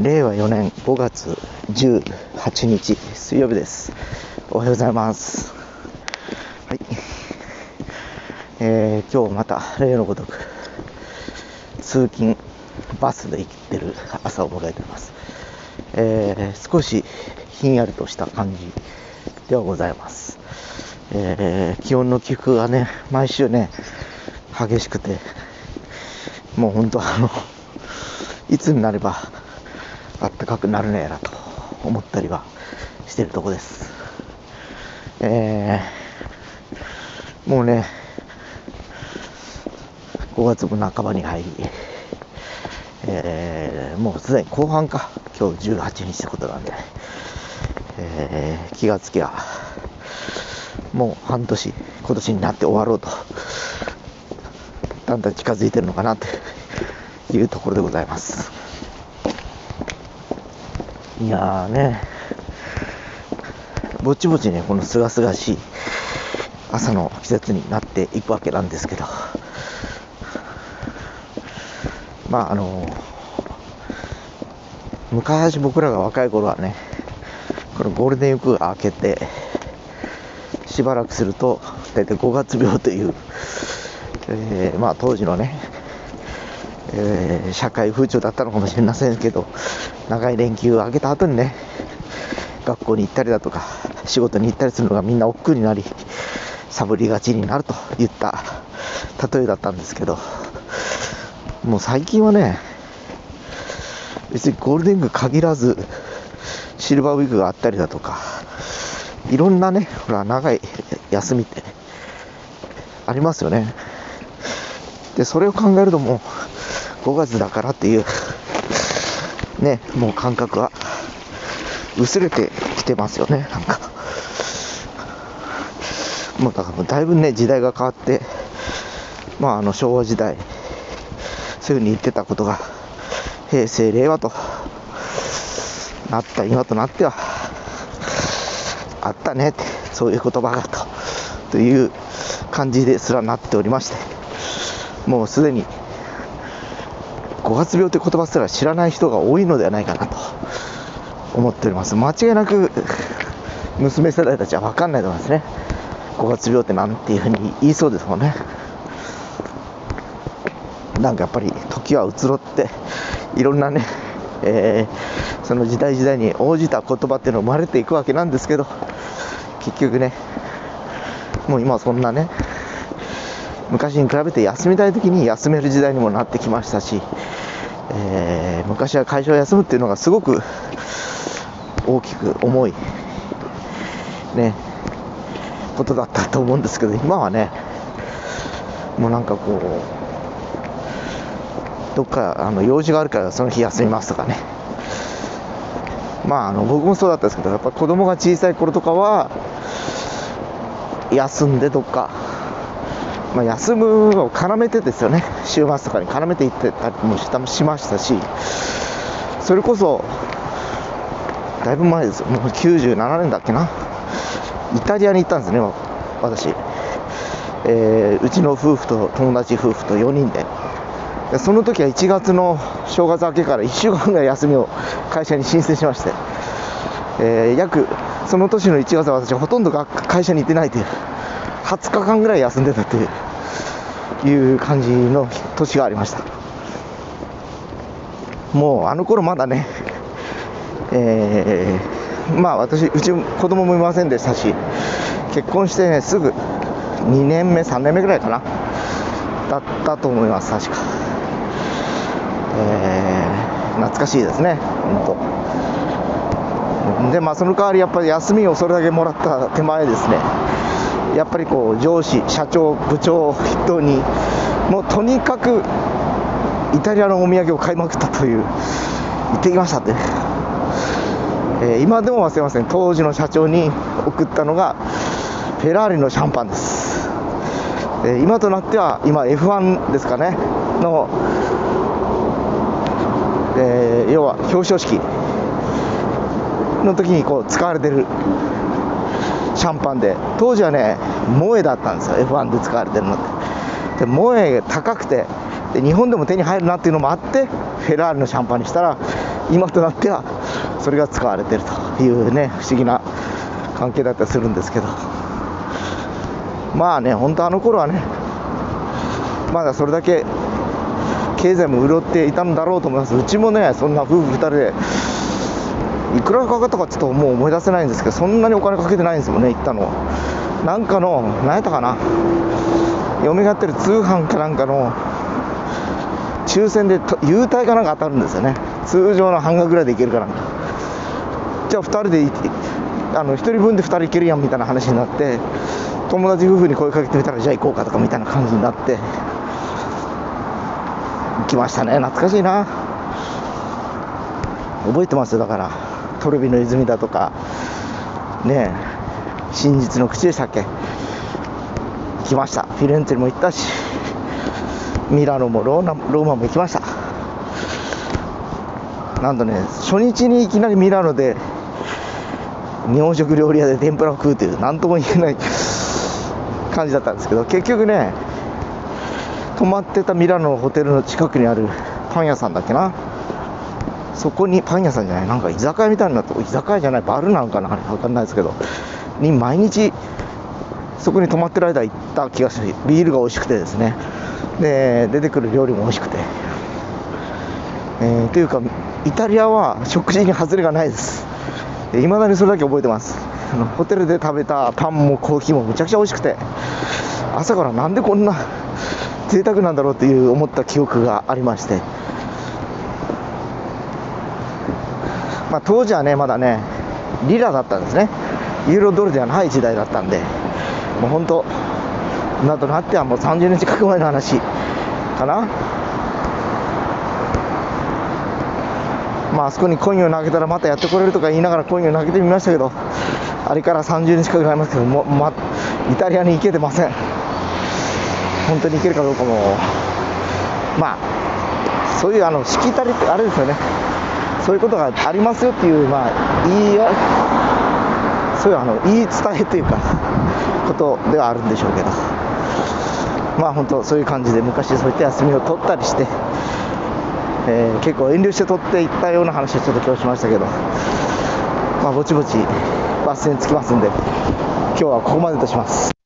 令和4年5月18日水曜日です。おはようございます。はい。えー、今日また例のごとく通勤バスで行ってる朝を迎えています。えー、少しひんやりとした感じではございます。えー、気温の起伏がね、毎週ね、激しくて、もう本当あの、いつになればあったかくなるねえなと思ったりはしてるとこです。えー、もうね、5月も半ばに入り、えー、もうすでに後半か、今日18日ってことなんで、えー、気がつきゃ、もう半年、今年になって終わろうと、だんだん近づいてるのかなというところでございます。いやーね、ぼちぼちね、このすがすがしい朝の季節になっていくわけなんですけど、まああの昔僕らが若い頃はね、このゴールデンウィークが明けて、しばらくすると、大体5月病という、えーまあ当時のね、えー社会風潮だったのかもしれませんけど、長い連休を明けた後にね、学校に行ったりだとか、仕事に行ったりするのがみんな億劫になり、サボりがちになるといった例えだったんですけど、もう最近はね、別にゴールデンウィーク限らず、シルバーウィークがあったりだとか、いろんなね、ほら、長い休みってありますよね。で、それを考えるともう、5月だからっていう、ね、もう感覚は薄れてきてますよね、なんか。もうだからもうだいぶね、時代が変わって、まああの昭和時代、そういうふうに言ってたことが、平成、令和となった今となっては、あったねって、そういう言葉がと、という感じですらなっておりまして、もうすでに5月病という言葉すら知らない人が多いのではないかなと思っております。間違いなく娘世代たちは分かんないと思いますね。5月病ってなんていうふうに言いそうですもんね。なんかやっぱり時は移ろっていろんなね、えーその時代時代に応じた言葉っていうのが生まれていくわけなんですけど結局ねもう今そんなね昔に比べて休みたい時に休める時代にもなってきましたし、えー昔は会社を休むっていうのがすごく大きく重いねことだったと思うんですけど今はねもうなんかこうどっかあの用事があるからその日休みますとかね。まああの僕もそうだったんですけどやっぱ子供が小さい頃とかは休んでどっかまあ、休むを絡めてですよね、週末とかに絡めていってたりもしましたし、それこそ、だいぶ前ですよ、もう97年だっけな、イタリアに行ったんですね、私、えーうちの夫婦と友達夫婦と4人で、その時は1月の正月明けから1週間ぐらい休みを会社に申請しまして、えー約その年の1月は私、ほとんど会社に行ってないという。20日間ぐらい休んでたといういう感じの年がありました。もうあの頃まだねえーまあ私うち子供もいませんでしたし結婚してねすぐ2年目3年目ぐらいかなだったと思います確か。えー懐かしいですね本当。でまあその代わりやっぱり休みをそれだけもらった手前ですね。やっぱりこう上司、社長、部長を筆頭に、もうとにかくイタリアのお土産を買いまくったという、行ってきましたって、えー今でも忘れません、当時の社長に送ったのが、フェラーリのシャンパンです。えー今となっては、今、F1 ですかね、の、えー要は表彰式の時にこう使われてるシャンパンで。当時はねモエだったんですよ F1 で使われてるのって。でモエ高くてで日本でも手に入るなっていうのもあってフェラーリのシャンパンにしたら今となってはそれが使われてるというね不思議な関係だったりするんですけど。まあね本当あの頃はねまだそれだけ経済も潤っていたんだろうと思います。うちもねそんな夫婦2人でいくらかかったかちょっともう思い出せないんですけどそんなにお金かけてないんですもんね行ったのなんかの何やったかな。嫁がってる通販かなんかの抽選で優待かなんか当たるんですよね。通常の半額ぐらいでいけるかなんか。じゃあ2人であの1人分で2人いけるやんみたいな話になって友達夫婦に声かけてみたらじゃあ行こうかとかみたいな感じになって行きましたね。懐かしいな。覚えてますよだから。トルビの泉だとかね真実の口でしたっけ来ました。フィレンツェにも行ったしミラノもローナローマも行きました。なんとね初日にいきなりミラノで日本食料理屋で天ぷらを食うという何とも言えない感じだったんですけど結局ね泊まってたミラノのホテルの近くにあるパン屋さんだっけな。そこにパン屋さんじゃないなんか居酒屋みたいになって居酒屋じゃないバルなのかなあれ分かんないですけどに毎日そこに泊まってる間行った気がしてビールが美味しくてですね。で出てくる料理も美味しくて、えー、というかイタリアは食事に外れがないです。いまだにそれだけ覚えてます。あのホテルで食べたパンもコーヒーもむちゃくちゃ美味しくて。朝からなんでこんな贅沢なんだろうっていう思った記憶がありまして。まあ、当時はねまだねリラだったんですね。ユーロドルではない時代だったんでもう本当なとなってはもう30年近く前の話かな。まあそこにコインを投げたらまたやってこれるとか言いながらコインを投げてみましたけどあれから30年近くなりますけども、ま、イタリアに行けてません。本当に行けるかどうかも。まあそういうあのしきたりってあれですよね。そういうことがありますよっていう、まあ、言いそういうあの言い伝えというかことではあるんでしょうけど。まあ本当そういう感じで昔そういった休みを取ったりして、えー、結構遠慮して取っていったような話をちょっと今日しましたけど。まあぼちぼちバス停に着きますんで今日はここまでとします。